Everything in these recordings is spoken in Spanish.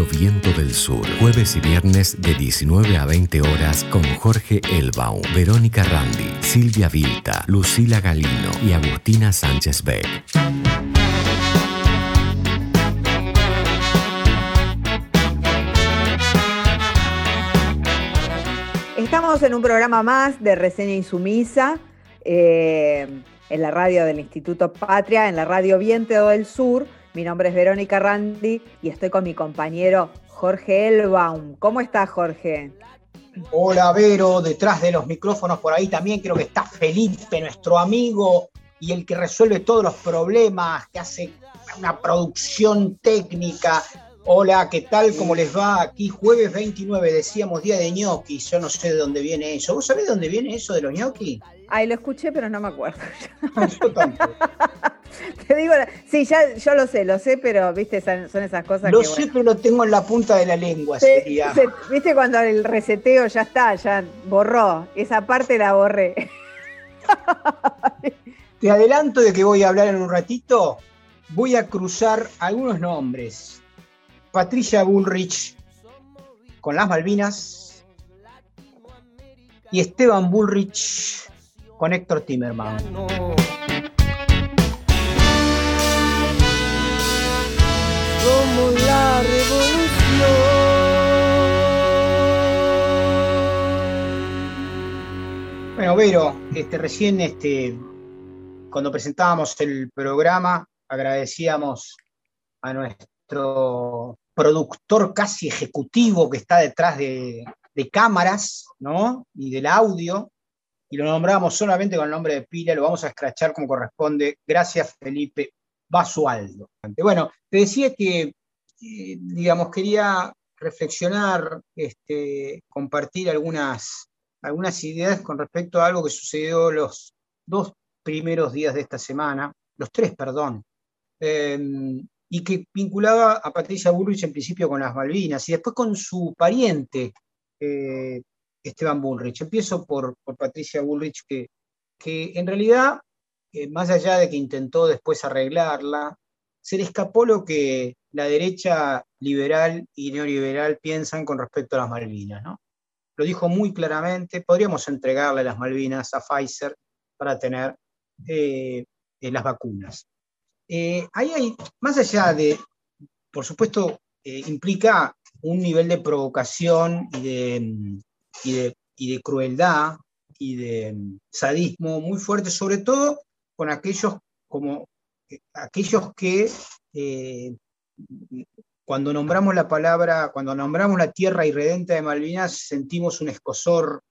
Viento del Sur. Jueves y viernes de 19 a 20 horas con Jorge Elbaum, Verónica Randi, Silvia Vilta, Lucila Galino y Agustina Sánchez Beck. Estamos en un programa más de Reseña Insumisa. Eh, en la radio del Instituto Patria, en la radio Viento del Sur. Mi nombre es Verónica Randi y estoy con mi compañero Jorge Elbaum. ¿Cómo estás, Jorge? Hola, Vero, detrás de los micrófonos por ahí también creo que está Felipe, nuestro amigo y el que resuelve todos los problemas, que hace una producción técnica. Hola, ¿qué tal? ¿Cómo les va? Aquí jueves 29, decíamos día de ñoqui. Yo no sé de dónde viene eso. ¿Vos sabés de dónde viene eso de los ñoquis? Ay, lo escuché, pero no me acuerdo. Yo tampoco. Te digo, sí, ya, yo lo sé, lo sé, pero viste, son, esas cosas lo sé, pero lo tengo en la punta de la lengua, sería. viste cuando el reseteo ya está, ya borró. Esa parte la borré. Te adelanto de que voy a hablar en un ratito. Voy a cruzar algunos nombres. Patricia Bullrich con las Malvinas y Esteban Bullrich con Héctor Timerman. Somos la revolución. Bueno, Vero, este, recién este, cuando presentábamos el programa, agradecíamos a nuestro productor casi ejecutivo que está detrás de, de cámaras ¿no? y del audio, y lo nombramos solamente con el nombre de pila, lo vamos a escrachar como corresponde. Gracias, Felipe Basualdo. Bueno, te decía que, eh, digamos, quería reflexionar, este, compartir algunas, algunas ideas con respecto a algo que sucedió los dos primeros días de esta semana, los tres, perdón, em, y que vinculaba a Patricia Bullrich en principio con las Malvinas y después con su pariente, eh, Esteban Bullrich. Empiezo por, Patricia Bullrich, que, que en realidad, eh, más allá de que intentó después arreglarla, se le escapó lo que la derecha liberal y neoliberal piensan con respecto a las Malvinas. ¿no? Lo dijo muy claramente, podríamos entregarle las Malvinas a Pfizer para tener eh, eh, las vacunas. ahí hay, más allá de, por supuesto, implica un nivel de provocación y de, y de, crueldad y de mm, sadismo muy fuerte, sobre todo con aquellos como eh, aquellos que eh, cuando nombramos la palabra, cuando nombramos la tierra irredenta de Malvinas, sentimos un escosor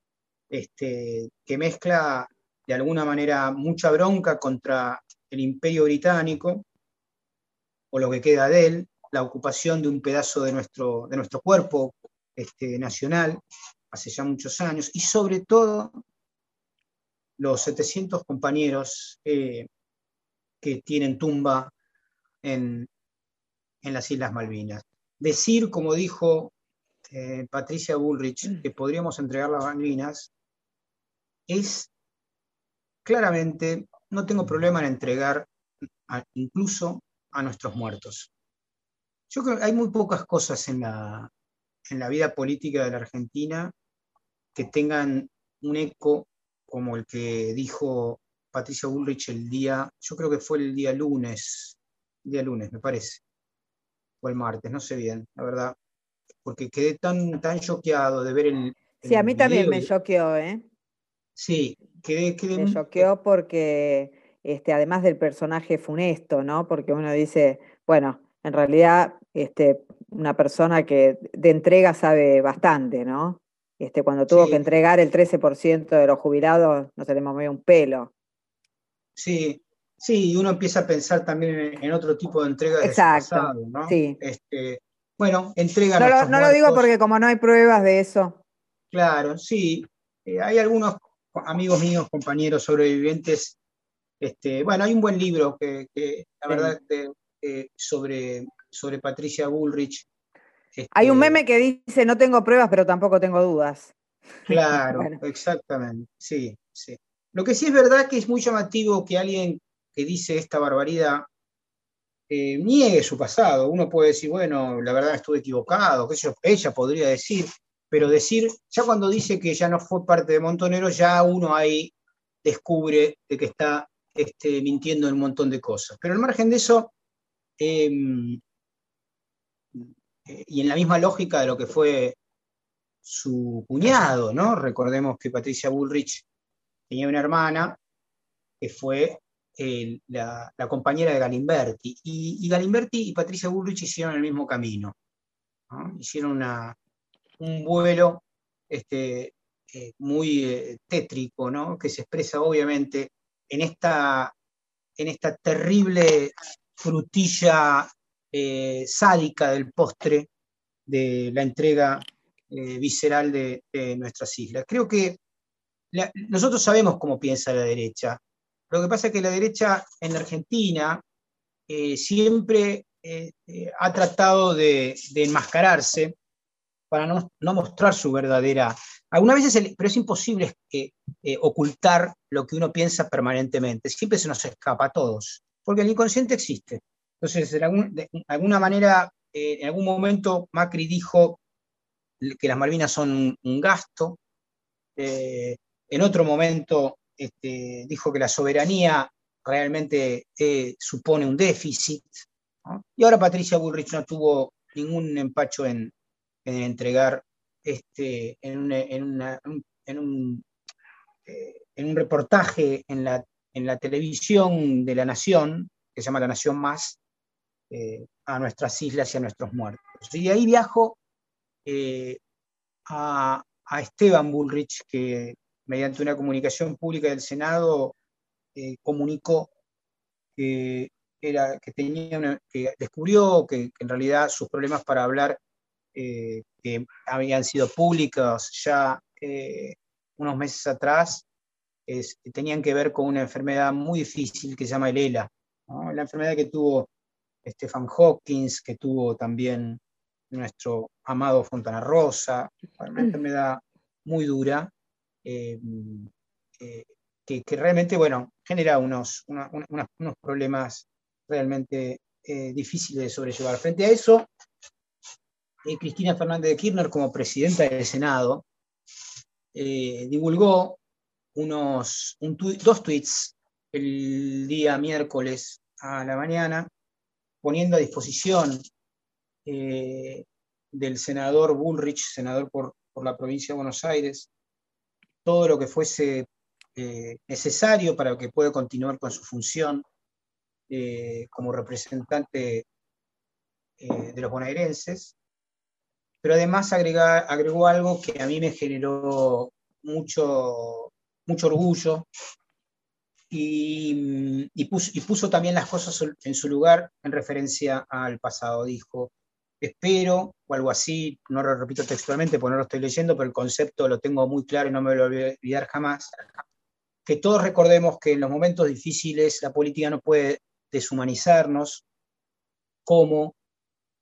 este, que mezcla de alguna manera mucha bronca contra el imperio británico, o lo que queda de él, la ocupación de un pedazo de nuestro, de nuestro cuerpo este, nacional, hace ya muchos años, y sobre todo los 700 compañeros eh, que tienen tumba en, las Islas Malvinas. Decir, como dijo eh, Patricia Bullrich, que podríamos entregar las Malvinas, es claramente, no tengo problema en entregar incluso a nuestros muertos. Yo creo que hay muy pocas cosas en la, en la vida política de la Argentina que tengan un eco como el que dijo Patricia Bullrich el día, yo creo que fue el día lunes, el día lunes me parece, o el martes, no sé bien, la verdad, porque quedé tan, tan choqueado de ver el... sí, a mí también me choqueó, ¿eh? Sí, quedé... quedé me choqueó porque, este, además del personaje funesto, ¿no? Porque uno dice, bueno, en realidad, este, una persona que de entrega sabe bastante, ¿no? Este, cuando tuvo que entregar el 13% de los jubilados, no se le movió un pelo. Sí, sí, y uno empieza a pensar también en, otro tipo de entrega Exacto, ¿no? Sí. Este, bueno, entrega. No, lo, no lo digo porque como no hay pruebas de eso. Claro, sí. Eh, hay algunos amigos míos, compañeros sobrevivientes. Este, bueno, hay un buen libro que, la verdad, eh, sobre, sobre Patricia Bullrich, hay un meme que dice, no tengo pruebas, pero tampoco tengo dudas. Claro, exactamente, sí, sí. Lo que sí es verdad que es muy llamativo que alguien que dice esta barbaridad eh, niegue su pasado. Uno puede decir, bueno, la verdad estuve equivocado, que ella podría decir, pero decir, ya cuando dice que ya no fue parte de Montoneros, ya uno ahí descubre de que está este, mintiendo en un montón de cosas. Pero al margen de eso, em, eh, y en la misma lógica de lo que fue su cuñado, ¿no? Recordemos que Patricia Bullrich tenía una hermana que fue la, compañera de Galimberti, y, Galimberti y Patricia Bullrich hicieron el mismo camino, hicieron un vuelo este, eh, muy eh, tétrico, ¿no? que se expresa obviamente en esta, en esta terrible frutilla eh, sádica del postre de la entrega visceral de, nuestras islas. Creo que nosotros sabemos cómo piensa la derecha. Lo que pasa es que la derecha en Argentina siempre ha tratado de, enmascararse para no, no, mostrar su verdadera algunas veces, pero es imposible eh, eh, ocultar lo que uno piensa permanentemente. Siempre se nos escapa a todos, porque el inconsciente existe. Entonces, de, alguna manera, eh, en algún momento Macri dijo que las Malvinas son un, gasto. en otro momento este, dijo que la soberanía realmente supone un déficit. Y ahora Patricia Bullrich no tuvo ningún empacho en, en entregar este, en, un, eh, reportaje en la, televisión de la Nación, que se llama La Nación Más, eh, a nuestras islas y a nuestros muertos. Y ahí viajo eh, a, Esteban Bullrich, que mediante una comunicación pública del Senado comunicó que, era, que, tenía que descubrió que, en realidad sus problemas para hablar eh, que habían sido públicos ya eh, unos meses atrás, tenían que ver con una enfermedad muy difícil que se llama el ELA, la enfermedad que tuvo Stephen Hawkins, que tuvo también nuestro amado Fontana Rosa, una mm. enfermedad muy dura, eh, que, realmente, bueno, genera unos, unos problemas realmente difíciles de sobrellevar. Frente a eso, eh, Cristina Fernández de Kirchner como presidenta del Senado, eh, divulgó unos, dos tweets el día miércoles a la mañana, poniendo a disposición eh, del senador Bullrich, senador por, la provincia de Buenos Aires, todo lo que fuese necesario para que pueda continuar con su función como representante de los bonaerenses. Pero además agregó algo que a mí me generó mucho, mucho orgullo y, puso, también las cosas en su lugar en referencia al pasado. Dijo, espero, o algo así, no lo repito textualmente porque no lo estoy leyendo, pero el concepto lo tengo muy claro y no me lo voy a olvidar jamás, que todos recordemos que en los momentos difíciles la política no puede deshumanizarnos como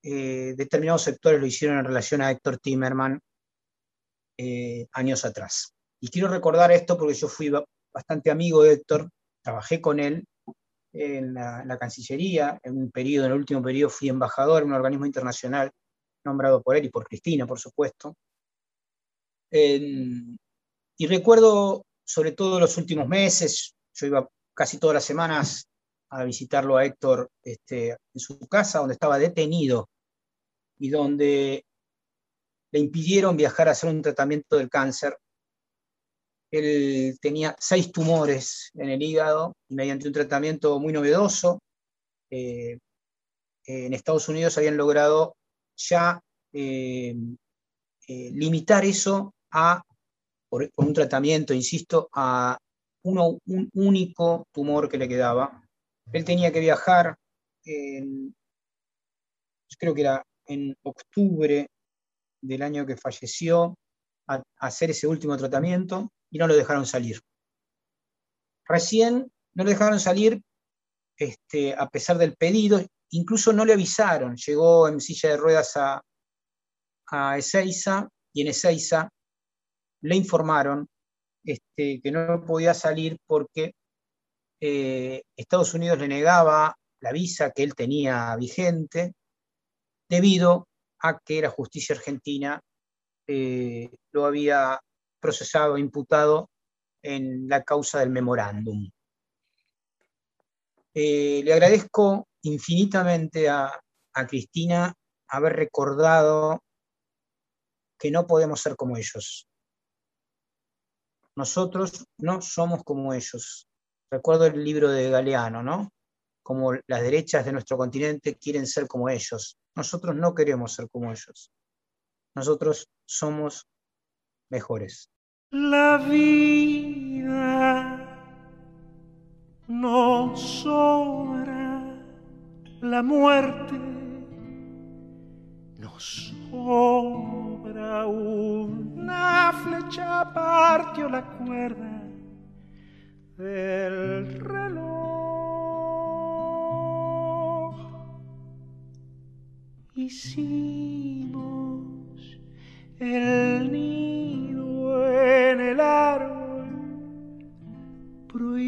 eh, determinados sectores lo hicieron en relación a Héctor Timerman eh, años atrás. Y quiero recordar esto porque yo fui bastante amigo de Héctor, trabajé con él en la, Cancillería, en un periodo, en el último periodo fui embajador en un organismo internacional nombrado por él y por Cristina, por supuesto. y recuerdo, sobre todo los últimos meses, yo iba casi todas las semanas a visitarlo a Héctor este, en su casa, donde estaba detenido y donde le impidieron viajar a hacer un tratamiento del cáncer. Él tenía seis tumores en el hígado y mediante un tratamiento muy novedoso, eh, en Estados Unidos habían logrado ya eh, eh, limitar eso a, por, un tratamiento, insisto, a un único tumor que le quedaba. Él tenía que viajar, en, creo que era en octubre del año que falleció, a, hacer ese último tratamiento y no lo dejaron salir. Recién no lo dejaron salir este, a pesar del pedido, incluso no le avisaron, llegó en silla de ruedas a, a Ezeiza y en Ezeiza le informaron este, que no podía salir porque eh, Estados Unidos le negaba la visa que él tenía vigente, debido a que la justicia argentina eh, lo había procesado, imputado en la causa del memorándum. Eh, le agradezco infinitamente a, a Cristina haber recordado que no podemos ser como ellos. Nosotros no somos como ellos. Recuerdo el libro de Galeano, ¿no? Como las derechas de nuestro continente quieren ser como ellos. Nosotros no queremos ser como ellos. Nosotros somos mejores. La vida no sobra, la muerte nos sobra. Una flecha partió la cuerda del reloj. Hicimos el nido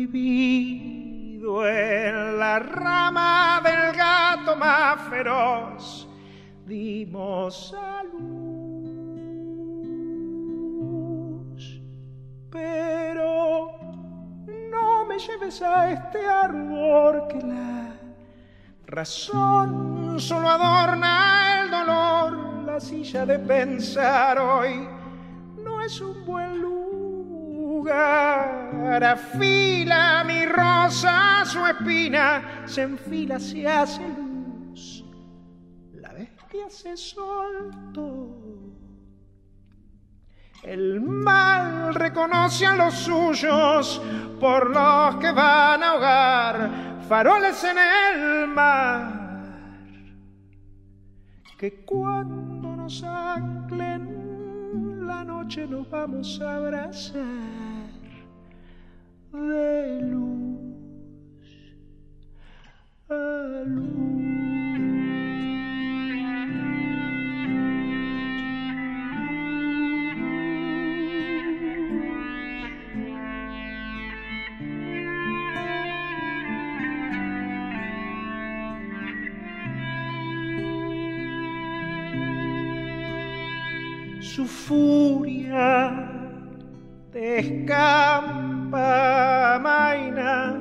prohibido en la rama del gato más feroz dimos a luz. Pero no me lleves a este árbol que la razón solo adorna el dolor. La silla de pensar hoy no es un buen Afila mi rosa, su espina se enfila, se hace luz. La bestia se soltó. El mal reconoce a los suyos por los que van a ahogar faroles en el mar que cuando nos anclen noche nos vamos a abrazar de luz a luz. Su furia descampa maina.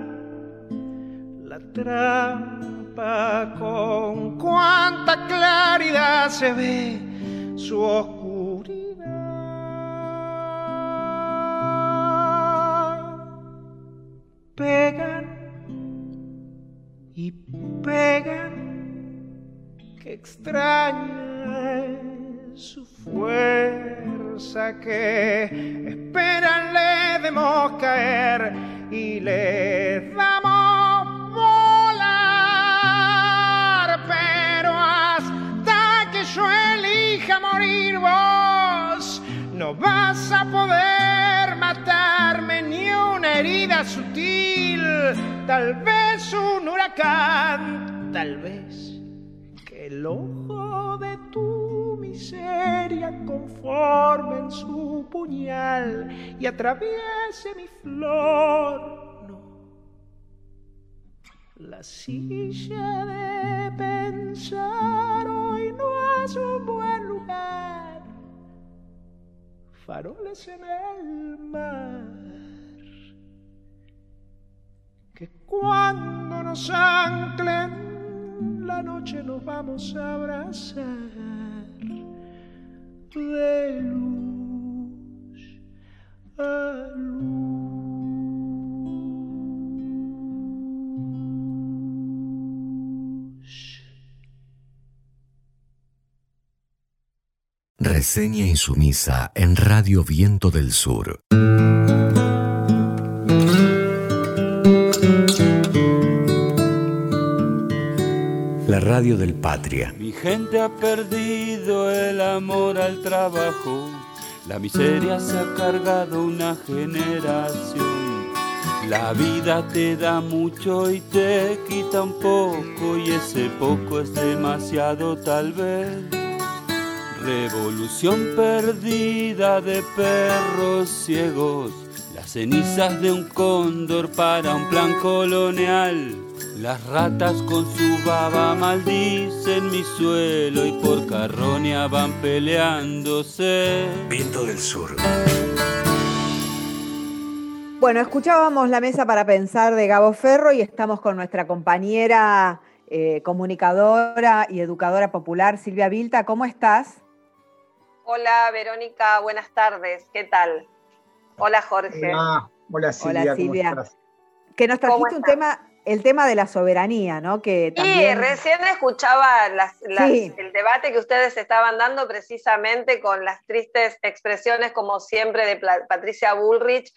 La trampa con cuánta claridad se ve su oscuridad. Pegan y pegan que extraña que esperan le demos caer y le damos volar, pero hasta que yo elija morir vos, no vas a poder matarme ni una herida sutil, tal vez un huracán, tal vez que el miseria conforme en su puñal y atraviese mi flor. La silla de pensar hoy no es un buen lugar. Faroles en el mar. Que cuando nos anclen la noche nos vamos a abrazar de luz a luz. Reseña insumisa en Radio Viento del Sur. La radio del Patria. Mi gente ha perdido el amor al trabajo, la miseria se ha cargado una generación. La vida te da mucho y te quita un poco y ese poco es demasiado tal vez. Revolución perdida de perros ciegos, las cenizas de un cóndor para un plan colonial Las ratas con su baba maldicen mi suelo y por carroña van peleándose. Viento del Sur. Bueno, escuchábamos la mesa para pensar de Gabo Ferro y estamos con nuestra compañera eh, comunicadora y educadora popular Silvia Vilta. ¿Cómo estás? Hola Verónica, buenas tardes. ¿Qué tal? Hola Jorge. Hola, Silvia. Silvia. Que nos trajiste un tema, el tema de la soberanía, ¿no? Que también... Sí, recién escuchaba el debate que ustedes estaban dando precisamente con las tristes expresiones, como siempre, de Patricia Bullrich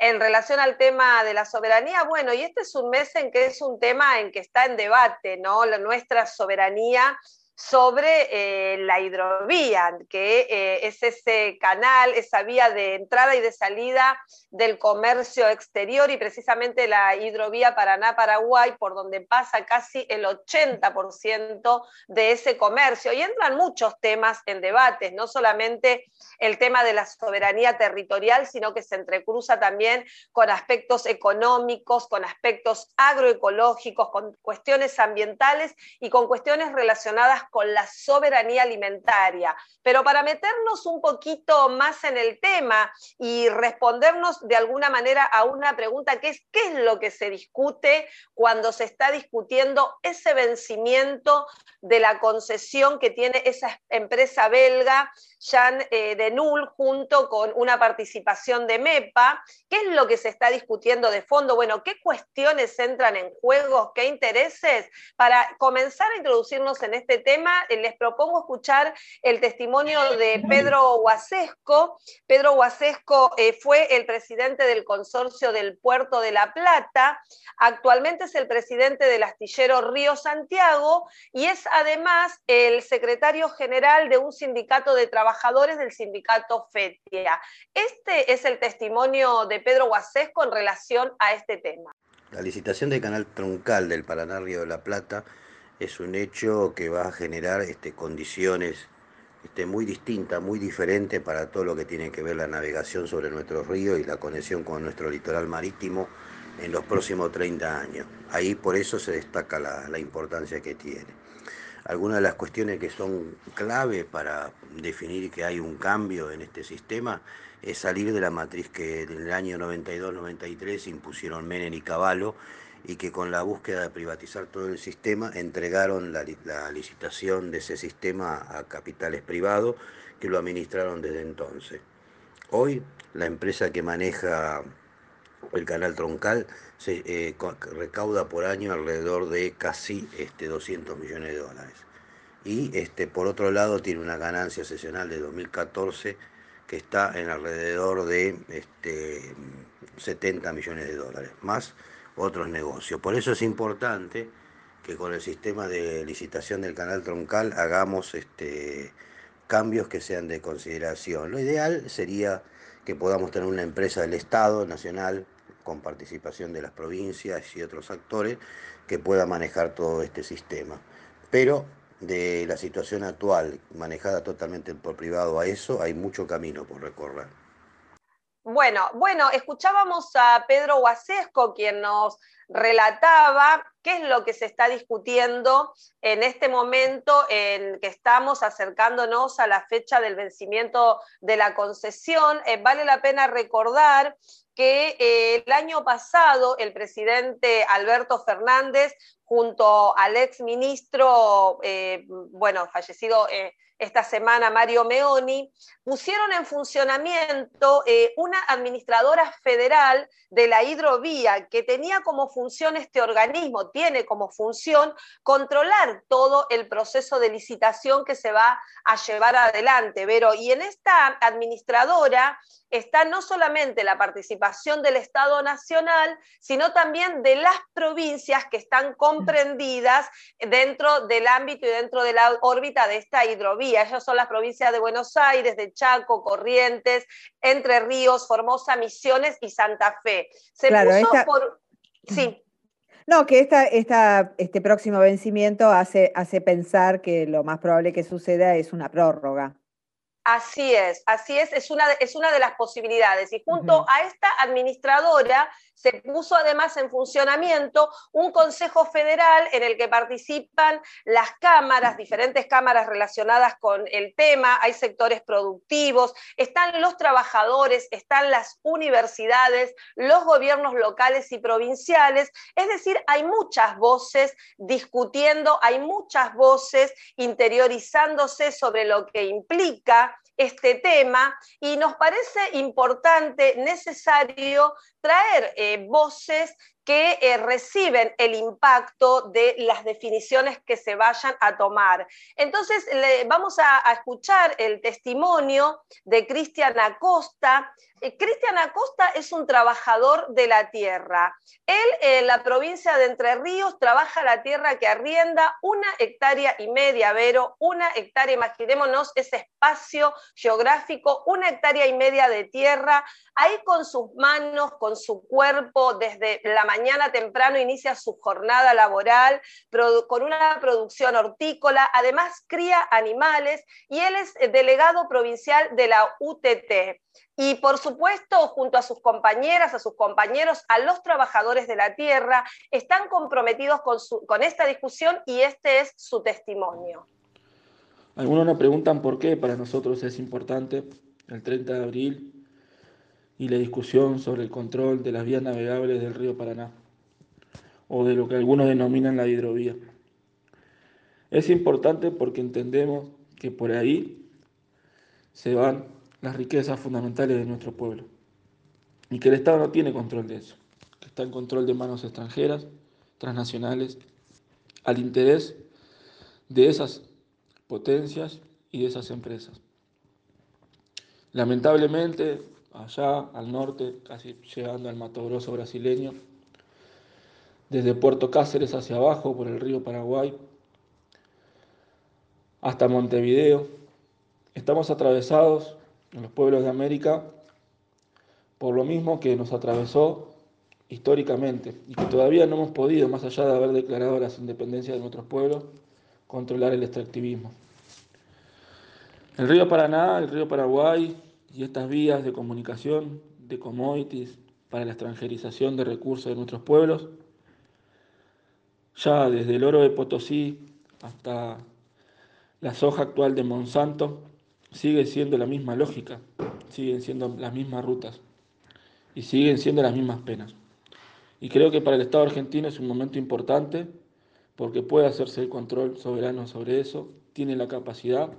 en relación al tema de la soberanía, bueno, y este es un mes en que es un tema en que está en debate, ¿no? La, nuestra soberanía sobre eh, la hidrovía, que eh, es ese canal, esa vía de entrada y de salida del comercio exterior y precisamente la hidrovía Paraná-Paraguay, por donde pasa casi el 80% de ese comercio. Y entran muchos temas en debates, no solamente el tema de la soberanía territorial, sino que se entrecruza también con aspectos económicos, con aspectos agroecológicos, con cuestiones ambientales y con cuestiones relacionadas con la soberanía alimentaria. Pero para meternos un poquito más en el tema y respondernos de alguna manera a una pregunta que es ¿qué es lo que se discute cuando se está discutiendo ese vencimiento de la concesión que tiene esa empresa belga, Jean eh, de Null, junto con una participación de MEPA? ¿Qué es lo que se está discutiendo de fondo? Bueno, ¿qué cuestiones entran en juego? ¿Qué intereses? Para comenzar a introducirnos en este tema, eh, les propongo escuchar el testimonio de Pedro Guasesco. Pedro Guasesco eh, fue el presidente del consorcio del Puerto de la Plata, actualmente es el presidente del astillero Río Santiago y es además el secretario general de un sindicato de trabajadores del sindicato FETIA. Este es el testimonio de Pedro Guasesco en relación a este tema. La licitación del canal troncal del Paraná Río de la Plata es un hecho que va a generar este, condiciones este, muy distintas, muy diferentes para todo lo que tiene que ver la navegación sobre nuestro río y la conexión con nuestro litoral marítimo en los próximos 30 años. Ahí por eso se destaca la importancia que tiene. Algunas de las cuestiones que son clave para definir que hay un cambio en este sistema es salir de la matriz que en el año 92-93 impusieron Menem y Caballo y que con la búsqueda de privatizar todo el sistema entregaron la, licitación de ese sistema a capitales privados que lo administraron desde entonces. Hoy la empresa que maneja el canal troncal eh, recauda por año alrededor de casi este, 200 millones de dólares. Y este, por otro lado tiene una ganancia sesional de 2014 que está en alrededor de este, 70 millones de dólares, más otros negocios. Por eso es importante que con el sistema de licitación del canal troncal hagamos este, cambios que sean de consideración. Lo ideal sería que podamos tener una empresa del Estado nacional con participación de las provincias y otros actores que pueda manejar todo este sistema. Pero de la situación actual, manejada totalmente por privado a eso, hay mucho camino por recorrer. Bueno, bueno, escuchábamos a Pedro Guasesco, quien nos relataba qué es lo que se está discutiendo en este momento en que estamos acercándonos a la fecha del vencimiento de la concesión. Eh, vale la pena recordar que eh, el año pasado el presidente Alberto Fernández, junto al ex ministro, eh, bueno, fallecido esta semana Mario Meoni, pusieron en funcionamiento eh, una administradora federal de la hidrovía que tenía como función este organismo, tiene como función controlar todo el proceso de licitación que se va a llevar adelante, Vero. Y en esta administradora está no solamente la participación del Estado Nacional, sino también de las provincias que están comprendidas dentro del ámbito y dentro de la órbita de esta hidrovía. Ellas son las provincias de Buenos Aires, de Chaco, Corrientes, Entre Ríos, Formosa, Misiones y Santa Fe. Se puso por... Sí. No, que esta, este próximo vencimiento hace, hace pensar que lo más probable que suceda es una prórroga. Así es, así es, es una de, es una de las posibilidades. Y junto a esta administradora se puso además en funcionamiento un Consejo Federal en el que participan las cámaras, diferentes cámaras relacionadas con el tema, hay sectores productivos, están los trabajadores, están las universidades, los gobiernos locales y provinciales, es decir, hay muchas voces discutiendo, hay muchas voces interiorizándose sobre lo que implica este tema y nos parece importante, necesario traer eh, voces que eh, reciben el impacto de las definiciones que se vayan a tomar. Entonces, vamos a, escuchar el testimonio de Cristian Acosta. Eh, Cristian Acosta es un trabajador de la tierra. Él en la provincia de Entre Ríos trabaja la tierra que arrienda una hectárea y media, Vero, una hectárea, imaginémonos ese espacio geográfico, una hectárea y media de tierra, ahí con sus manos, con su cuerpo, desde la mañana temprano inicia su jornada laboral con una producción hortícola, además cría animales y él es delegado provincial de la UTT. Y por supuesto, junto a sus compañeras, a sus compañeros, a los trabajadores de la tierra, están comprometidos con, esta discusión y este es su testimonio. Algunos nos preguntan por qué para nosotros es importante el 30 de abril y la discusión sobre el control de las vías navegables del río Paraná, o de lo que algunos denominan la hidrovía. Es importante porque entendemos que por ahí se van las riquezas fundamentales de nuestro pueblo y que el Estado no tiene control de eso, que está en control de manos extranjeras, transnacionales, al interés de esas potencias y de esas empresas. Lamentablemente, allá al norte, casi llegando al Mato Grosso brasileño, desde Puerto Cáceres hacia abajo por el río Paraguay hasta Montevideo. Estamos atravesados en los pueblos de América por lo mismo que nos atravesó históricamente y que todavía no hemos podido, más allá de haber declarado las independencias de nuestros pueblos, controlar el extractivismo. El río Paraná, el río Paraguay y estas vías de comunicación, de commodities, para la extranjerización de recursos de nuestros pueblos, ya desde el oro de Potosí hasta la soja actual de Monsanto, sigue siendo la misma lógica, siguen siendo las mismas rutas y siguen siendo las mismas penas. Y creo que para el Estado argentino es un momento importante porque puede hacerse el control soberano sobre eso, tiene la capacidad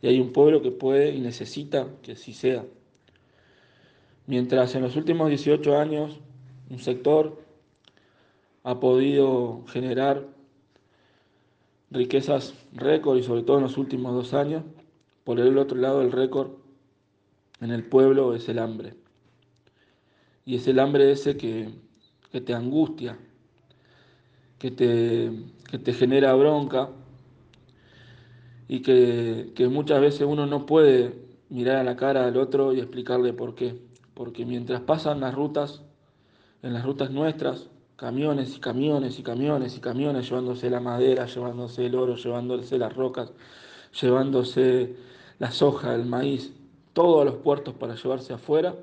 y hay un pueblo que puede y necesita que así sea. Mientras en los últimos 18 años un sector ha podido generar riquezas récord y sobre todo en los últimos dos años, por el otro lado el récord en el pueblo es el hambre. Y es el hambre ese que, te angustia, que te, que te genera bronca, y que, muchas veces uno no puede mirar a la cara al otro y explicarle por qué. Porque mientras pasan las rutas, en las rutas nuestras, camiones y camiones y camiones y camiones llevándose la madera, llevándose el oro, llevándose las rocas, llevándose la soja, el maíz, todos los puertos para llevarse afuera,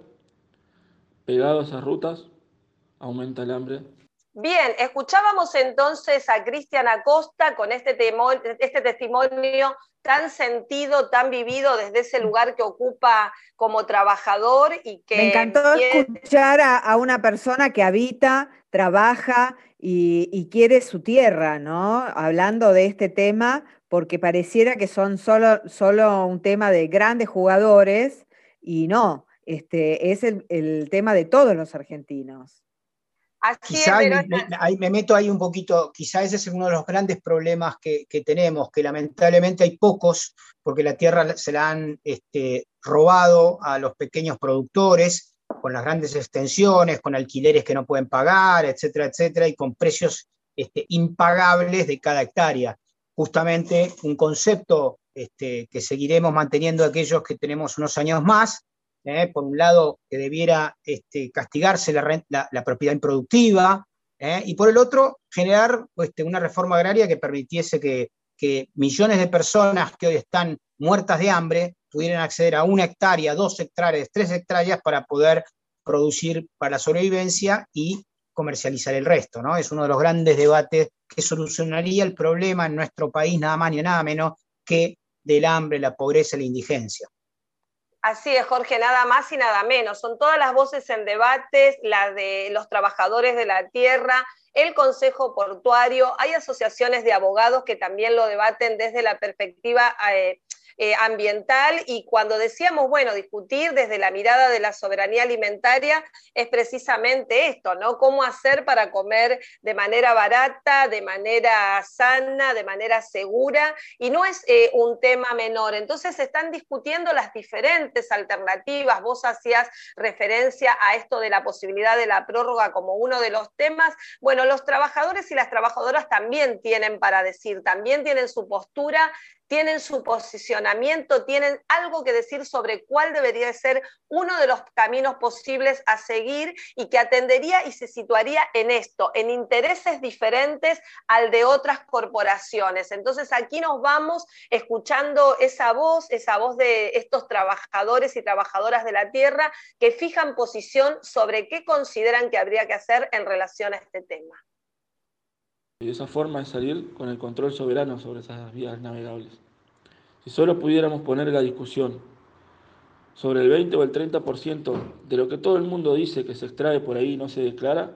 pegado a esas rutas, aumenta el hambre Bien, escuchábamos entonces a Cristian Acosta con este, este testimonio tan sentido, tan vivido desde ese lugar que ocupa como trabajador y que... Me encantó escuchar a, una persona que habita, trabaja y, quiere su tierra, ¿no? Hablando de este tema, porque pareciera que son solo, solo un tema de grandes jugadores y no, este, es el tema de todos los argentinos quizá me, meto ahí un poquito, quizá ese es uno de los grandes problemas que, tenemos, que lamentablemente hay pocos, porque la tierra se la han este, robado a los pequeños productores, con las grandes extensiones, con alquileres que no pueden pagar, etcétera, etcétera, y con precios este, impagables de cada hectárea. Justamente un concepto este, que seguiremos manteniendo aquellos que tenemos unos años más, ¿eh? por un lado, que debiera este, castigarse la, propiedad improductiva, ¿eh? y por el otro, generar este, una reforma agraria que permitiese que, millones de personas que hoy están muertas de hambre pudieran acceder a una hectárea, dos hectáreas, tres hectáreas para poder producir para la sobrevivencia y comercializar el resto, ¿no? Es uno de los grandes debates que solucionaría el problema en nuestro país, nada más ni nada menos que del hambre, la pobreza la indigencia. Así es, Jorge, nada más y nada menos. Son todas las voces en debates, las de los trabajadores de la tierra, el Consejo Portuario, hay asociaciones de abogados que también lo debaten desde la perspectiva eh, eh, ambiental y cuando decíamos, bueno, discutir desde la mirada de la soberanía alimentaria es precisamente esto, ¿no? Cómo hacer para comer de manera barata, de manera sana, de manera segura, y no es eh, un tema menor. Entonces se están discutiendo las diferentes alternativas. Vos hacías referencia a esto de la posibilidad de la prórroga como uno de los temas. Bueno, los trabajadores y las trabajadoras también tienen para decir, también tienen su postura tienen su posicionamiento, tienen algo que decir sobre cuál debería ser uno de los caminos posibles a seguir y que atendería y se situaría en esto, en intereses diferentes al de otras corporaciones. Entonces aquí nos vamos escuchando esa voz, esa voz de estos trabajadores y trabajadoras de la tierra que fijan posición sobre qué consideran que habría que hacer en relación a este tema. Y de esa forma es salir con el control soberano sobre esas vías navegables. Si solo pudiéramos poner la discusión sobre el 20 o el 30% de lo que todo el mundo dice que se extrae por ahí y no se declara,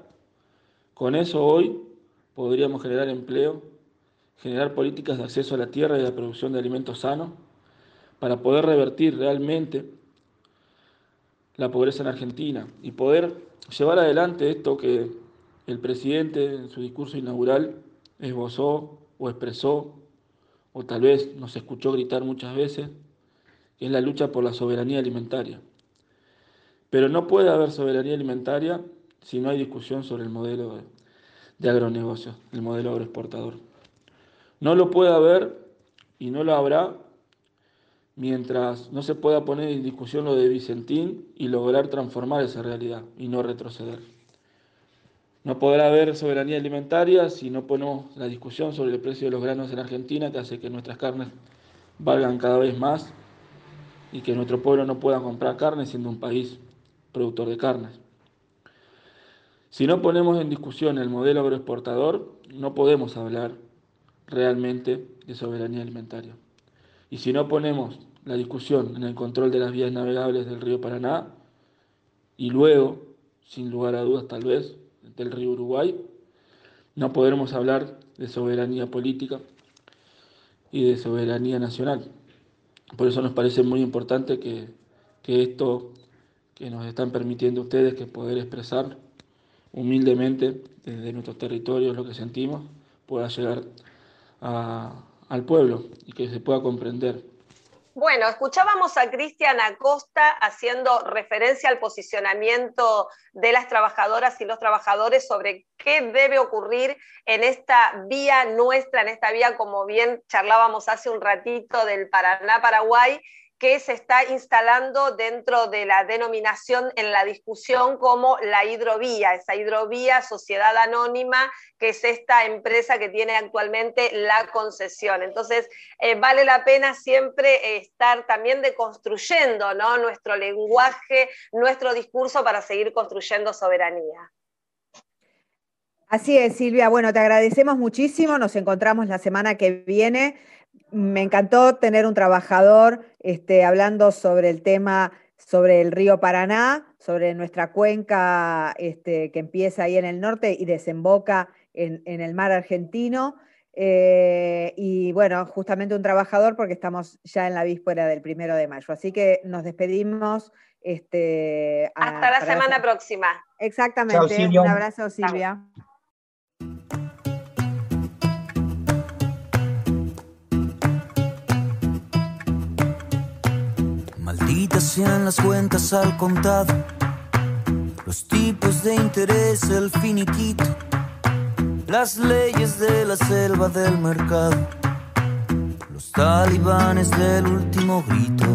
con eso hoy podríamos generar empleo, generar políticas de acceso a la tierra y la producción de alimentos sanos, para poder revertir realmente la pobreza en Argentina y poder llevar adelante esto que el presidente en su discurso inaugural esbozó o expresó, o tal vez nos escuchó gritar muchas veces, que es la lucha por la soberanía alimentaria. Pero no puede haber soberanía alimentaria si no hay discusión sobre el modelo de, de agronegocio, el modelo agroexportador. No lo puede haber y no lo habrá mientras no se pueda poner en discusión lo de Vicentín y lograr transformar esa realidad y no retroceder. No podrá haber soberanía alimentaria si no ponemos la discusión sobre el precio de los granos en Argentina, que hace que nuestras carnes valgan cada vez más y que nuestro pueblo no pueda comprar carne siendo un país productor de carnes. Si no ponemos en discusión el modelo agroexportador, no podemos hablar realmente de soberanía alimentaria. Y si no ponemos la discusión en el control de las vías navegables del río Paraná, y luego, sin lugar a dudas tal vez, del río Uruguay, no podremos hablar de soberanía política y de soberanía nacional. Por eso nos parece muy importante que, esto que nos están permitiendo ustedes, que poder expresar humildemente desde nuestros territorios lo que sentimos, pueda llegar al pueblo y que se pueda comprender bueno, escuchábamos a Cristian Acosta haciendo referencia al posicionamiento de las trabajadoras y los trabajadores sobre qué debe ocurrir en esta vía nuestra, en esta vía, como bien charlábamos hace un ratito, del Paraná-Paraguay, que se está instalando dentro de la denominación en la discusión como la hidrovía, esa hidrovía sociedad anónima, que es esta empresa que tiene actualmente la concesión. Entonces, eh, vale la pena siempre estar también deconstruyendo ¿no? nuestro lenguaje, nuestro discurso para seguir construyendo soberanía. Así es, Silvia. Bueno, te agradecemos muchísimo. Nos encontramos la semana que viene me encantó tener un trabajador este, hablando sobre el tema, sobre el río Paraná, sobre nuestra cuenca este, que empieza ahí en el norte y desemboca en, el mar argentino. Eh, y bueno, justamente un trabajador porque estamos ya en la víspera del primero de mayo. Así que nos despedimos. Este, Hasta la semana próxima. Exactamente. un abrazo, Silvia. Sean las cuentas al contado, los tipos de interés, el finiquito, las leyes de la selva del mercado, los talibanes del último grito.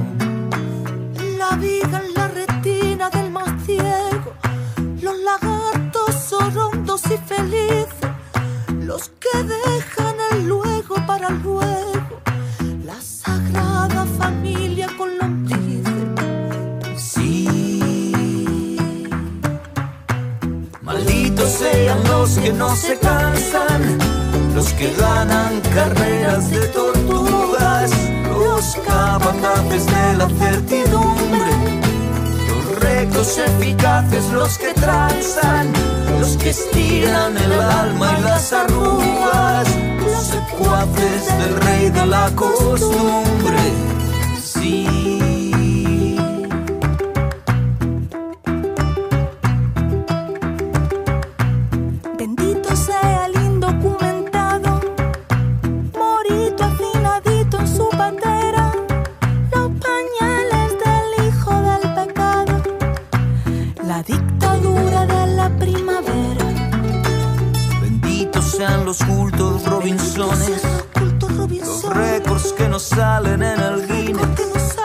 La viga en la retina del más ciego, los lagartos sorondos y felices, los que dejan el luego para luego, la sagrada familia pelean, los que no se cansan, los que ganan carreras de tortugas, los capataces de la certidumbre, los rectos eficaces, los que transan, los que estiran el alma y las arrugas, los secuaces del rey de la costumbre. Sí. Los cultos Robinsones, los récords que nos salen en el Guinness,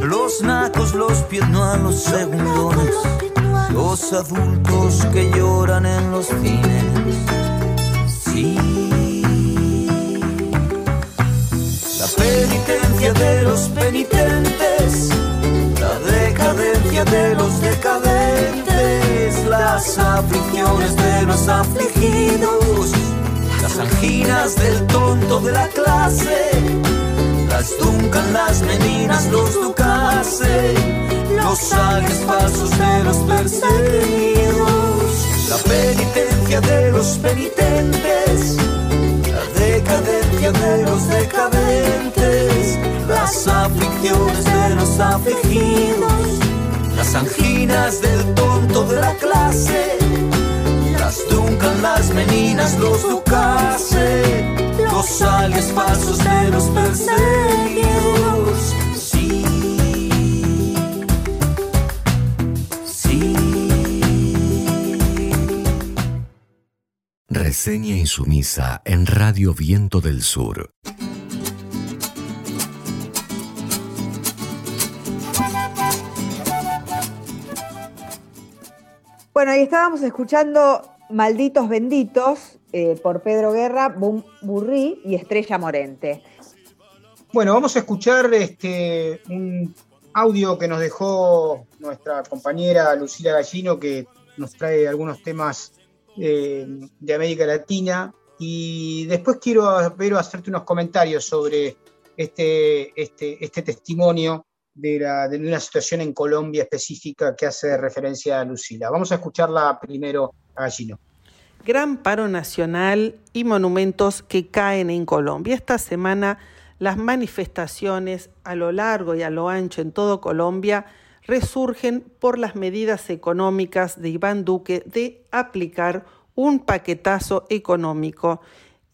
los nacos, los piernos los segundones, los adultos que lloran en los cines. Sí. La penitencia de los penitentes, la de los decadentes, las aflicciones de los afligidos las anginas del tonto de la clase, las Duncan, las meninas, los ducase, los alias falsos de los perseguidos, la penitencia de los penitentes, la decadencia de los decadentes, las aflicciones de los afligidos, las anginas del tonto de la clase las Duncan, las meninas, los ducase, los alias falsos de los perseguidos. Sí, sí. Reseña insumisa en Radio Viento del Sur. Bueno, y estábamos escuchando Malditos Benditos eh, por Pedro Guerra, Burrí y Estrella Morente. Bueno, vamos a escuchar este, un audio que nos dejó nuestra compañera Lucila Gallino, que nos trae algunos temas eh, de América Latina. Y después quiero, pero hacerte unos comentarios sobre este, este, este testimonio de, la, una situación en Colombia específica que hace referencia a Lucila. Vamos a escucharla primero a Gallino. Gran paro nacional y monumentos que caen en Colombia. Esta semana las manifestaciones a lo largo y a lo ancho en todo Colombia resurgen por las medidas económicas de Iván Duque de aplicar un paquetazo económico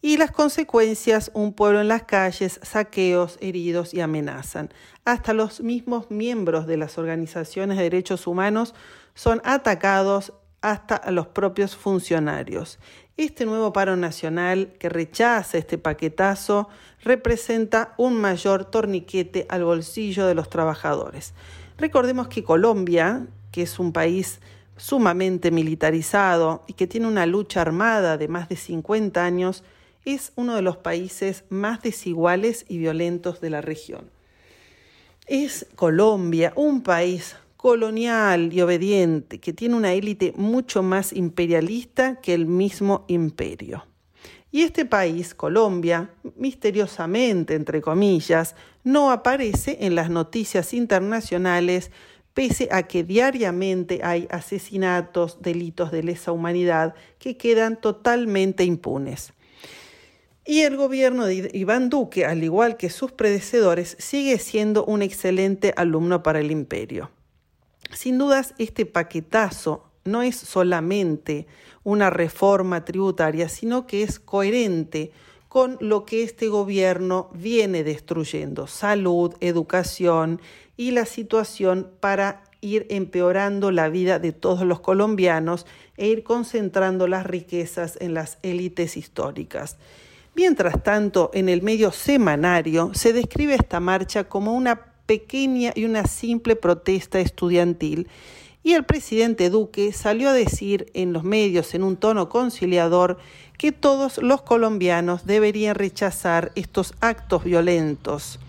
y las consecuencias, un pueblo en las calles, saqueos, heridos y amenazan. Hasta los mismos miembros de las organizaciones de derechos humanos son atacados hasta los propios funcionarios. Este nuevo paro nacional que rechaza este paquetazo representa un mayor torniquete al bolsillo de los trabajadores. Recordemos que Colombia, que es un país sumamente militarizado y que tiene una lucha armada de más de 50 años, es uno de los países más desiguales y violentos de la región. Es Colombia un país colonial y obediente que tiene una élite mucho más imperialista que el mismo imperio. Y este país, Colombia, misteriosamente, entre comillas, no aparece en las noticias internacionales pese a que diariamente hay asesinatos, delitos de lesa humanidad que quedan totalmente impunes. Y el gobierno de Iván Duque, al igual que sus predecesores, sigue siendo un excelente alumno para el imperio. Sin dudas, este paquetazo no es solamente una reforma tributaria, sino que es coherente con lo que este gobierno viene destruyendo, salud, educación y la situación para ir empeorando la vida de todos los colombianos e ir concentrando las riquezas en las élites históricas. Mientras tanto, en el medio semanario se describe esta marcha como una pequeña y una simple protesta estudiantil y el presidente Duque salió a decir en los medios en un tono conciliador que todos los colombianos deberían rechazar estos actos violentos.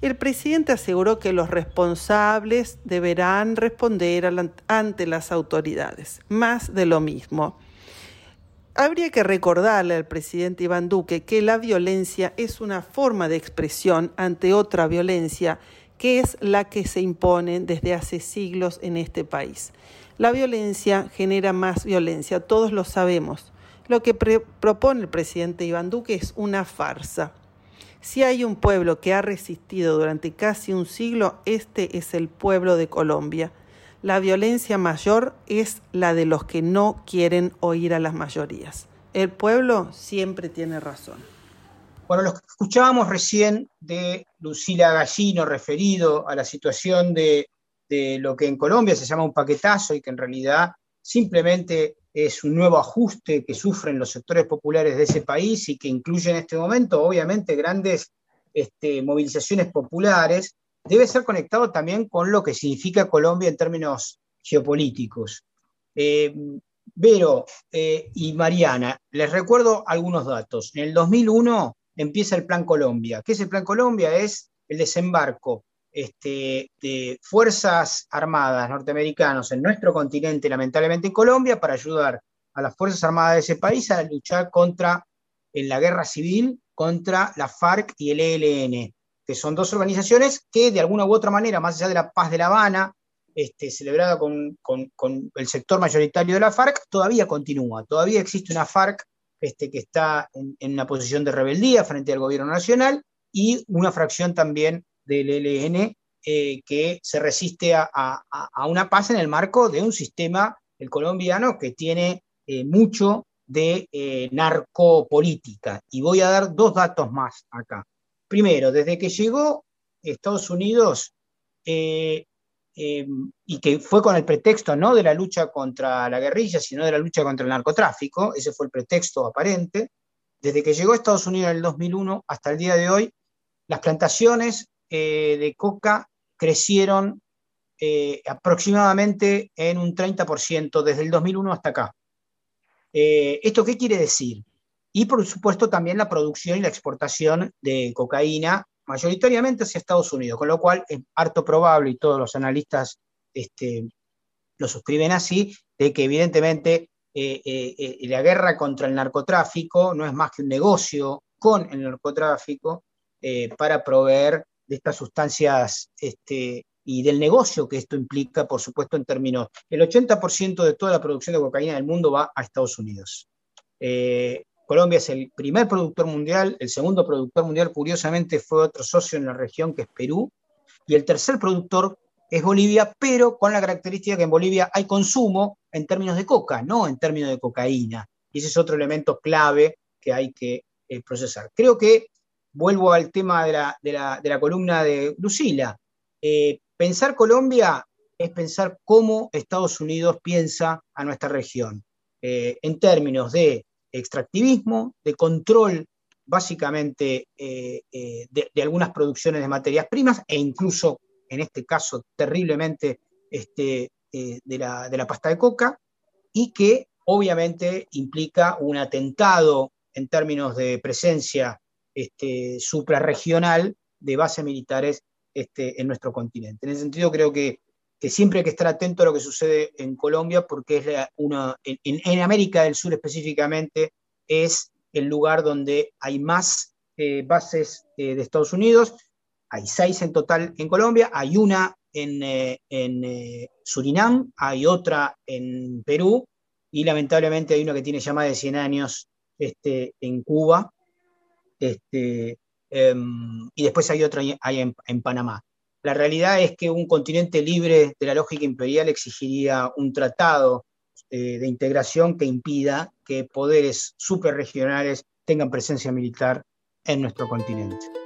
El presidente aseguró que los responsables deberán responder ante las autoridades, más de lo mismo. Habría que recordarle al presidente Iván Duque que la violencia es una forma de expresión ante otra violencia que es la que se impone desde hace siglos en este país. La violencia genera más violencia, todos lo sabemos. Lo que propone el presidente Iván Duque es una farsa. Si hay un pueblo que ha resistido durante casi un siglo, este es el pueblo de Colombia. La violencia mayor es la de los que no quieren oír a las mayorías. El pueblo siempre tiene razón. Bueno, lo que escuchábamos recién de Lucila Gallino referido a la situación de, lo que en Colombia se llama un paquetazo y que en realidad simplemente es un nuevo ajuste que sufren los sectores populares de ese país y que incluye en este momento, obviamente, grandes este, movilizaciones populares, debe ser conectado también con lo que significa Colombia en términos geopolíticos. Eh, Vero eh, y Mariana, les recuerdo algunos datos. En el 2001 empieza el Plan Colombia. ¿Qué es el Plan Colombia? Es el desembarco este, de fuerzas armadas norteamericanas en nuestro continente, lamentablemente en Colombia, para ayudar a las fuerzas armadas de ese país a luchar contra, en la guerra civil, contra la FARC y el ELN, que son dos organizaciones que de alguna u otra manera, más allá de la paz de La Habana, este, celebrada con, el sector mayoritario de la FARC, todavía continúa. Todavía existe una FARC este, que está en, una posición de rebeldía frente al gobierno nacional y una fracción también del ELN eh, que se resiste a, una paz en el marco de un sistema, el colombiano, que tiene eh, mucho de eh, narcopolítica. Y voy a dar dos datos más acá. Primero, desde que llegó Estados Unidos, y que fue con el pretexto no de la lucha contra la guerrilla, sino de la lucha contra el narcotráfico, ese fue el pretexto aparente, desde que llegó Estados Unidos en el 2001 hasta el día de hoy, las plantaciones eh, de coca crecieron eh, aproximadamente en un 30% desde el 2001 hasta acá. Eh, ¿Esto qué quiere decir? Y por supuesto también la producción y la exportación de cocaína, mayoritariamente hacia Estados Unidos, con lo cual es harto probable, y todos los analistas este, lo suscriben así, de que evidentemente la guerra contra el narcotráfico no es más que un negocio con el narcotráfico para proveer de estas sustancias este, y del negocio que esto implica, por supuesto, en términos. El 80% de toda la producción de cocaína del mundo va a Estados Unidos. Eh, Colombia es el primer productor mundial, el segundo productor mundial, curiosamente, fue otro socio en la región que es Perú, y el tercer productor es Bolivia, pero con la característica que en Bolivia hay consumo en términos de coca, no en términos de cocaína. Y ese es otro elemento clave que hay que eh, procesar. Creo que vuelvo al tema de la, columna de Lucila. Eh, pensar Colombia es pensar cómo Estados Unidos piensa a nuestra región, eh, en términos de extractivismo, de control básicamente eh, de, algunas producciones de materias primas e incluso, en este caso, terriblemente este, de, la, de la pasta de coca, y que obviamente implica un atentado en términos de presencia este, suprarregional de bases militares este, en nuestro continente. En ese sentido, creo que, siempre hay que estar atento a lo que sucede en Colombia, porque es una, en, América del Sur específicamente, es el lugar donde hay más eh, bases eh, de Estados Unidos. Hay seis en total en Colombia, hay una en, eh, Surinam, hay otra en Perú y lamentablemente hay una que tiene ya más de 100 años este, en Cuba, este, em, y después hay otra en, Panamá. La realidad es que un continente libre de la lógica imperial exigiría un tratado eh, de integración que impida que poderes superregionales tengan presencia militar en nuestro continente.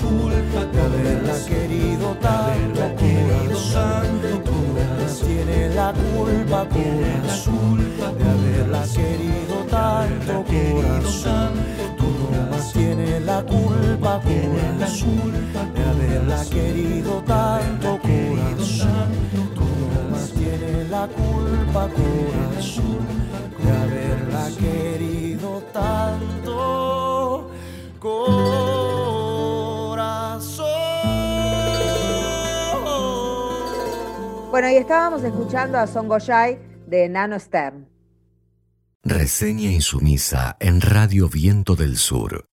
Culpa de haberla querido tanto, corazón tiene la culpa, corazón, de haberla querido tanto, corazón. Tú no más tienes la culpa, corazón, de haberla querido tanto, corazón. Tú no más tienes la culpa, corazón, de haberla querido tanto, corazón. Bueno, y estábamos escuchando a Son Goyay de Nano Stern. Reseña insumisa en Radio Viento del Sur.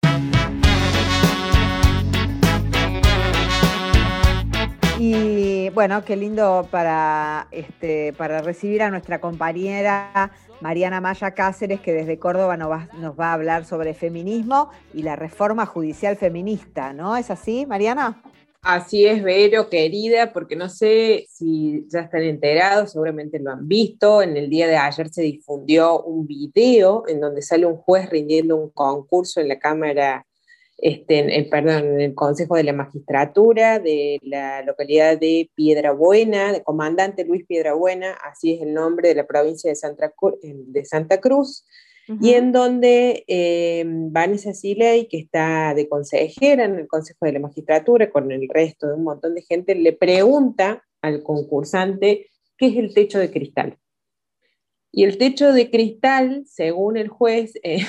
Y bueno, qué lindo para, este, para recibir a nuestra compañera Mariana Maya Cáceres, que desde Córdoba nos va, nos va a hablar sobre feminismo y la reforma judicial feminista, ¿no? ¿Es así, Mariana? Así es, Vero, querida, porque no sé si ya están enterados, seguramente lo han visto. En el día de ayer se difundió un video en donde sale un juez rindiendo un concurso en la Cámara, este, en, perdón, en el Consejo de la Magistratura de la localidad de Piedrabuena, de comandante Luis Piedrabuena, así es el nombre de la provincia de Santa, de Santa Cruz y en donde eh, Vanessa Siley, que está de consejera en el Consejo de la Magistratura con el resto de un montón de gente, le pregunta al concursante qué es el techo de cristal. Y el techo de cristal, según el juez, eh,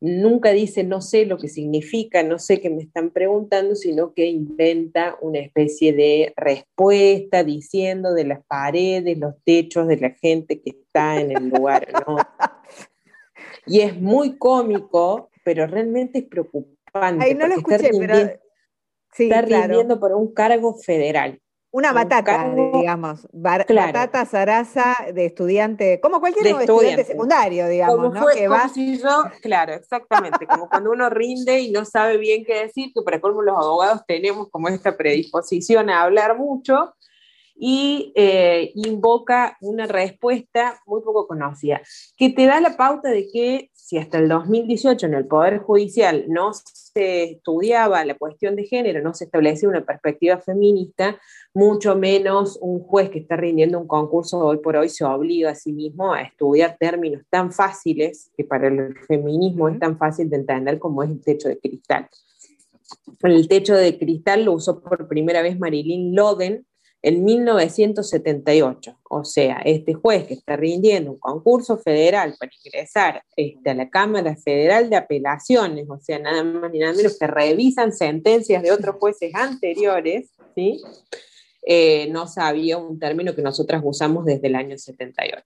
nunca dice no sé lo que significa, no sé qué me están preguntando, sino que inventa una especie de respuesta diciendo de las paredes, los techos de la gente que está en el lugar, ¿no? Y es muy cómico, pero realmente es preocupante. Ay, no lo escuché, pero... Sí, está rindiendo por un cargo federal. Una batata, digamos. Batata zaraza de estudiante, como cualquier estudiante. secundario, digamos, ¿no? que va... si yo, claro, exactamente, como cuando uno rinde y no sabe bien qué decir, que para colmo los abogados tenemos como esta predisposición a hablar mucho, y eh, invoca una respuesta muy poco conocida, que te da la pauta de que si hasta el 2018 en el Poder Judicial no se estudiaba la cuestión de género, no se establecía una perspectiva feminista, mucho menos un juez que está rindiendo un concurso hoy por hoy se obliga a sí mismo a estudiar términos tan fáciles, que para el feminismo es tan fácil de entender como es el techo de cristal. El techo de cristal lo usó por primera vez Marilyn Loden en 1978. O sea, este juez que está rindiendo un concurso federal para ingresar este, a la Cámara Federal de Apelaciones, o sea, nada más ni nada menos que revisan sentencias de otros jueces anteriores, ¿sí? Eh, no sabía un término que nosotras usamos desde el año 78.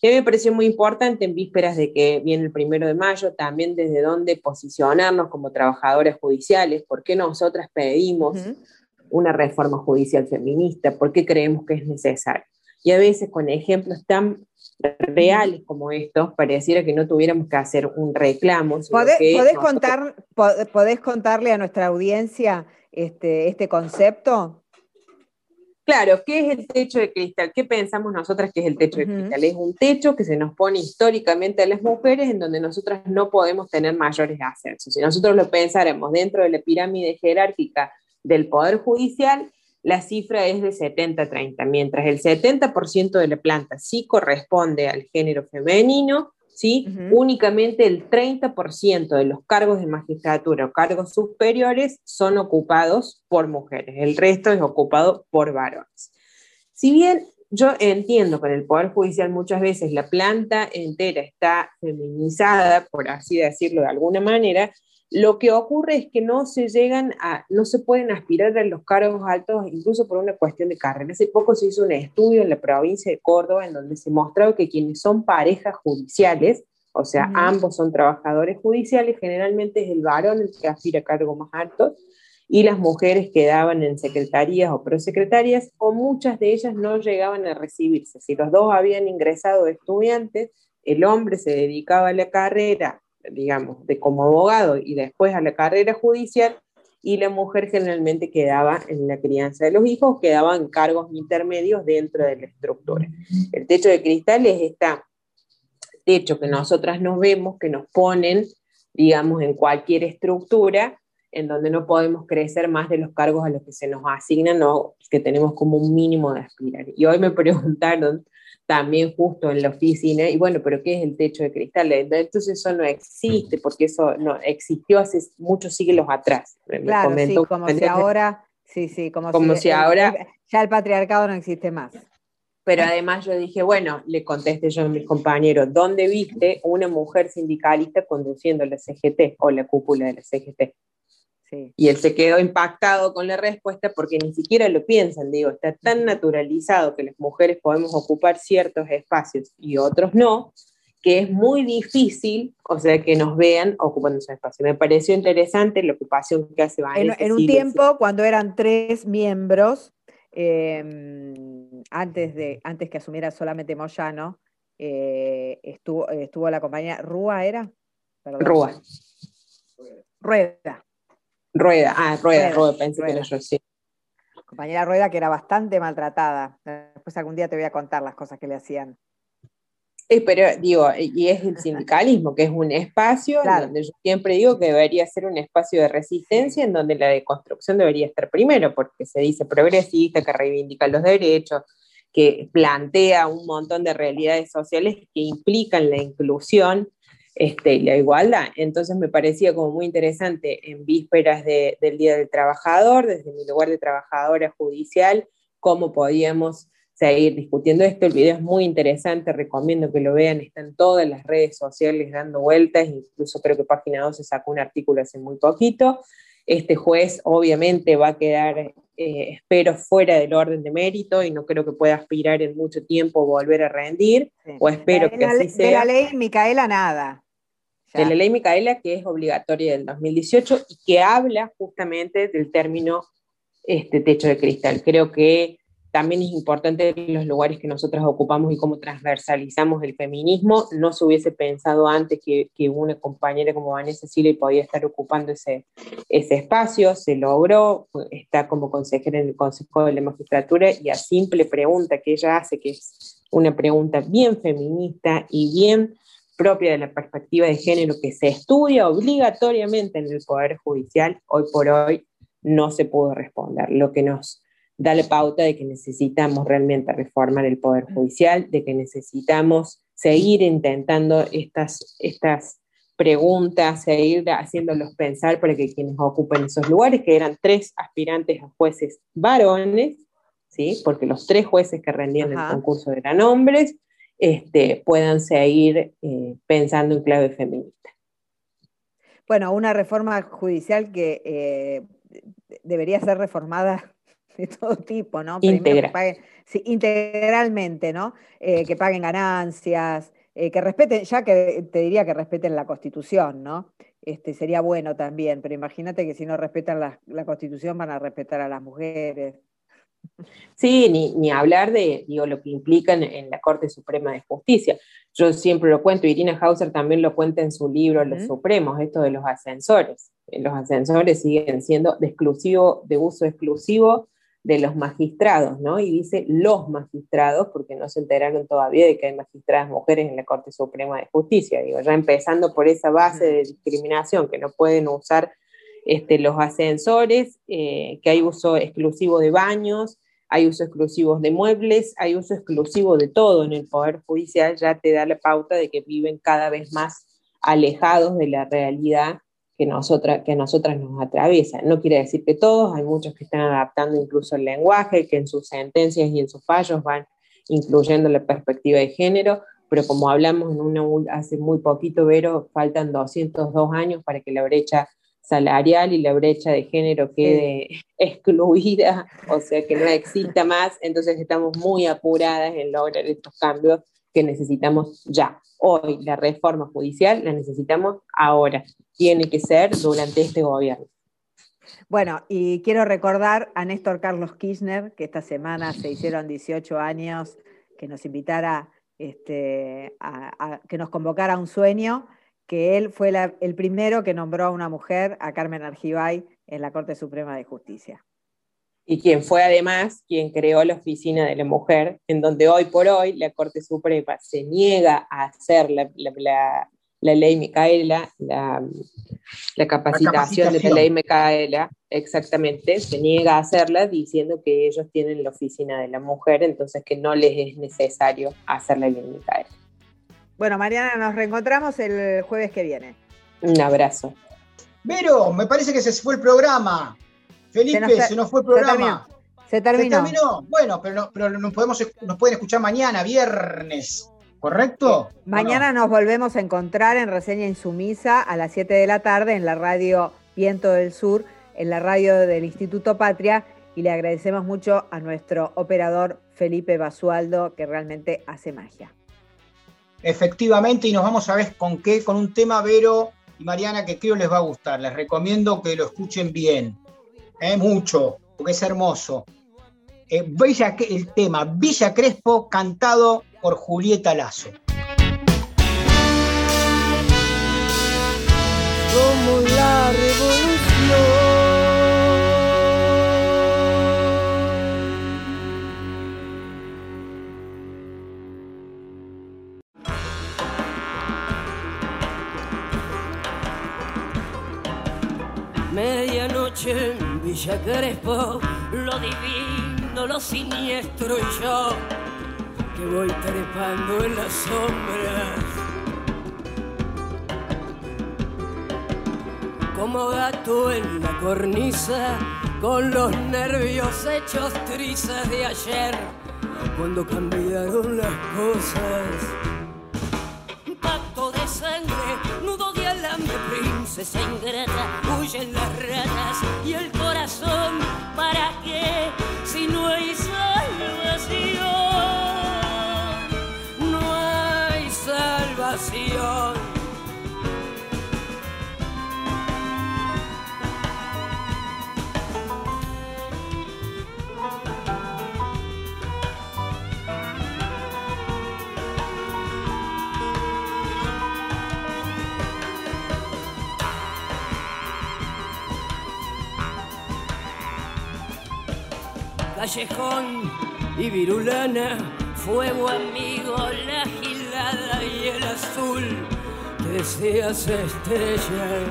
Y a mí me pareció muy importante en vísperas de que viene el primero de mayo, también desde dónde posicionarnos como trabajadores judiciales, porque nosotras pedimos una reforma judicial feminista, por qué creemos que es necesario. Y a veces con ejemplos tan reales como estos, pareciera que no tuviéramos que hacer un reclamo. ¿Podés, contar, ¿Podés contarle a nuestra audiencia este, este concepto? Claro, ¿qué es el techo de cristal? ¿Qué pensamos nosotras que es el techo de cristal? Es un techo que se nos pone históricamente a las mujeres en donde nosotras no podemos tener mayores ascensos. Si nosotros lo pensáramos dentro de la pirámide jerárquica del Poder Judicial, la cifra es de 70-30, mientras el 70% de la planta sí corresponde al género femenino, ¿sí? únicamente el 30% de los cargos de magistratura o cargos superiores son ocupados por mujeres, el resto es ocupado por varones. Si bien yo entiendo que en el Poder Judicial muchas veces la planta entera está feminizada, por así decirlo de alguna manera, lo que ocurre es que no se llegan a, no se pueden aspirar a los cargos altos, incluso por una cuestión de carrera. Hace poco se hizo un estudio en la provincia de Córdoba en donde se mostraba que quienes son parejas judiciales, o sea, ambos son trabajadores judiciales, generalmente es el varón el que aspira a cargos más altos y las mujeres quedaban en secretarías o prosecretarias o muchas de ellas no llegaban a recibirse. Si los dos habían ingresado estudiantes, el hombre se dedicaba a la carrera digamos, de como abogado y después a la carrera judicial, y la mujer generalmente quedaba en la crianza de los hijos, quedaba en cargos intermedios dentro de la estructura. El techo de cristal es este techo que nosotras nos vemos, que nos ponen, digamos, en cualquier estructura, en donde no podemos crecer más de los cargos a los que se nos asignan o que tenemos como un mínimo de aspirar. Y hoy me preguntaron también justo en la oficina, y bueno, pero ¿qué es el techo de cristal? Entonces eso no existe, porque eso no existió hace muchos siglos atrás. claro, sí, como si ahora, sí, sí, como, si, ahora... ya el patriarcado no existe más. Pero además yo dije, bueno, le contesté yo a mis compañeros, ¿dónde viste una mujer sindicalista conduciendo la CGT o la cúpula de la CGT? Y él se quedó impactado con la respuesta porque ni siquiera lo piensan, digo, está tan naturalizado que las mujeres podemos ocupar ciertos espacios y otros no, que es muy difícil, o sea, que nos vean ocupando esos espacios. Me pareció interesante la ocupación que hace Vanessa. En, en un tiempo, cuando eran tres miembros, em, antes, de, antes que asumiera solamente Moyano, eh, estuvo, estuvo la compañía Rúa, ¿era? Rúa. Rueda. Rueda, ah, Rueda, Rueda, pensé que era yo, sí. Compañera Rueda que era bastante maltratada. Después algún día te voy a contar las cosas que le hacían. pero digo, y es el sindicalismo, que es un espacio donde yo siempre digo que debería ser un espacio de resistencia en donde la deconstrucción debería estar primero, porque se dice progresista, que reivindica los derechos, que plantea un montón de realidades sociales que implican la inclusión este, la igualdad. Entonces me parecía como muy interesante en vísperas del Día del Trabajador, desde mi lugar de trabajadora judicial, cómo podíamos seguir discutiendo esto. El video es muy interesante, recomiendo que lo vean, están todas las redes sociales dando vueltas, incluso creo que Página 12 sacó un artículo hace muy poquito. Este juez obviamente va a quedar, eh, espero, fuera del orden de mérito y no creo que pueda aspirar en mucho tiempo volver a rendir, o espero que así sea. De la ley Micaela nada. De la ley Micaela, que es obligatoria del 2018 y que habla justamente del término este techo de cristal. Creo que también es importante los lugares que nosotras ocupamos y cómo transversalizamos el feminismo. No se hubiese pensado antes que, que una compañera como Vanessa Silva podía estar ocupando ese, ese espacio, se logró, está como consejera en el Consejo de la Magistratura y a simple pregunta que ella hace, que es una pregunta bien feminista y bien propia de la perspectiva de género que se estudia obligatoriamente en el Poder Judicial, hoy por hoy no se pudo responder, lo que nos da la pauta de que necesitamos realmente reformar el Poder Judicial, de que necesitamos seguir intentando estas, estas preguntas, seguir haciéndolos pensar para que quienes ocupen esos lugares, que eran tres aspirantes a jueces varones, ¿sí? porque los tres jueces que rendían el concurso eran hombres, este, puedan seguir eh, pensando en clave feminista. Bueno, una reforma judicial que eh, debería ser reformada de todo tipo, ¿no? integralmente, ¿no? Eh, que paguen ganancias, que respeten, ya que te diría que respeten la Constitución, ¿no? Este, sería bueno también, pero imagínate que si no respetan la, Constitución van a respetar a las mujeres. Sí, ni, hablar de digo, lo que implica en, la Corte Suprema de Justicia. Yo siempre lo cuento, Irina Hauser también lo cuenta en su libro Los Supremos, esto de los ascensores. Los ascensores siguen siendo de exclusivo, de uso exclusivo de los magistrados, ¿no? Y dice los magistrados, porque no se enteraron todavía de que hay magistradas mujeres en la Corte Suprema de Justicia. Digo, ya empezando por esa base de discriminación, que no pueden usar este, los ascensores, eh, que hay uso exclusivo de baños, hay uso exclusivo de muebles, hay uso exclusivo de todo en el Poder Judicial, ya te da la pauta de que viven cada vez más alejados de la realidad que, nosotras, que nosotras nos atraviesan. No quiere decir que todos, hay muchos que están adaptando incluso el lenguaje, que en sus sentencias y en sus fallos van incluyendo la perspectiva de género, pero como hablamos en una, hace muy poquito, Vero, faltan 202 años para que la brecha salarial y la brecha de género quede excluida, o sea, que no exista más, entonces estamos muy apuradas en lograr estos cambios que necesitamos ya. Hoy la reforma judicial la necesitamos ahora tiene que ser durante este gobierno. Bueno, y quiero recordar a Néstor Carlos Kirchner, que esta semana se hicieron 18 años, que nos invitara, este, a, que nos convocara a un sueño, que él fue el primero que nombró a una mujer, a Carmen Argibay, en la Corte Suprema de Justicia. Y quien fue además quien creó la Oficina de la Mujer, en donde hoy por hoy la Corte Suprema se niega a hacer la, la ley Micaela, la, la, capacitación de la ley Micaela, exactamente, se niega a hacerla diciendo que ellos tienen la oficina de la mujer, entonces que no les es necesario hacer la ley Micaela. Bueno, Mariana, nos reencontramos el jueves que viene. Un abrazo. Vero, me parece que se fue el programa. Felipe, se nos, fue el programa. Se terminó. Se terminó. Bueno, pero, pero nos, podemos, nos pueden escuchar mañana, viernes. ¿correcto? Mañana nos volvemos a encontrar en Reseña Insumisa a las 7 de la tarde en la radio Viento del Sur, en la radio del Instituto Patria, y le agradecemos mucho a nuestro operador Felipe Basualdo, que realmente hace magia. Efectivamente, y nos vamos a ver con qué, con un tema, Vero y Mariana, que creo les va a gustar. Les recomiendo que lo escuchen bien, ¿eh? mucho, porque es hermoso. Eh, el tema Villa Crespo cantado por Julieta Lazo. Somos la Medianoche en Villa Crespo, lo divino, lo siniestro y yo que voy trepando en las sombras. Como gato en la cornisa, con los nervios hechos trizas de ayer, cuando cambiaron las cosas. Pacto de sangre, alambre, princesa ingrata, huyen las ratas y el corazón, ¿para qué? Si no hay salvación, no hay salvación. Callejón y virulana, fuego amigo, la gilada y el azul, deseas estrellas.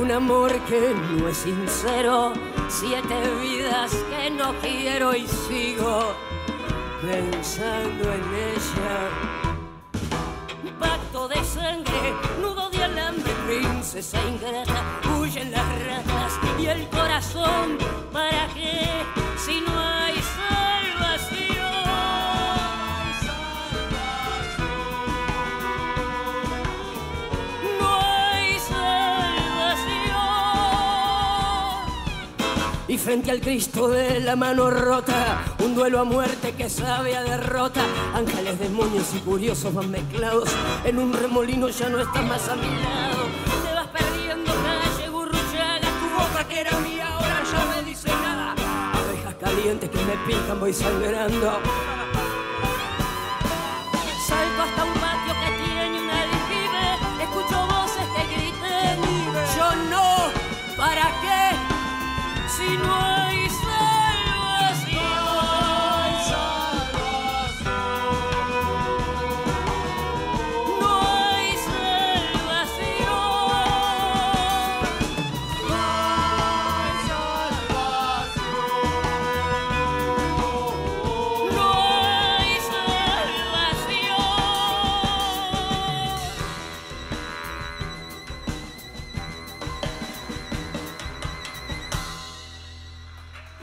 Un amor que no es sincero, siete vidas que no quiero y sigo pensando en ella princesa ingrata, huyen las ratas y el corazón, ¿para qué? Si no hay salvación. No hay salvación. Y frente al Cristo de la mano rota, un duelo a muerte que sabe a derrota. Ángeles, demonios y curiosos van mezclados. En un remolino ya no estás más a mi. Que me pican, voy sangrando.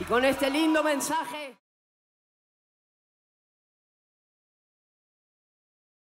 Con este lindo mensaje.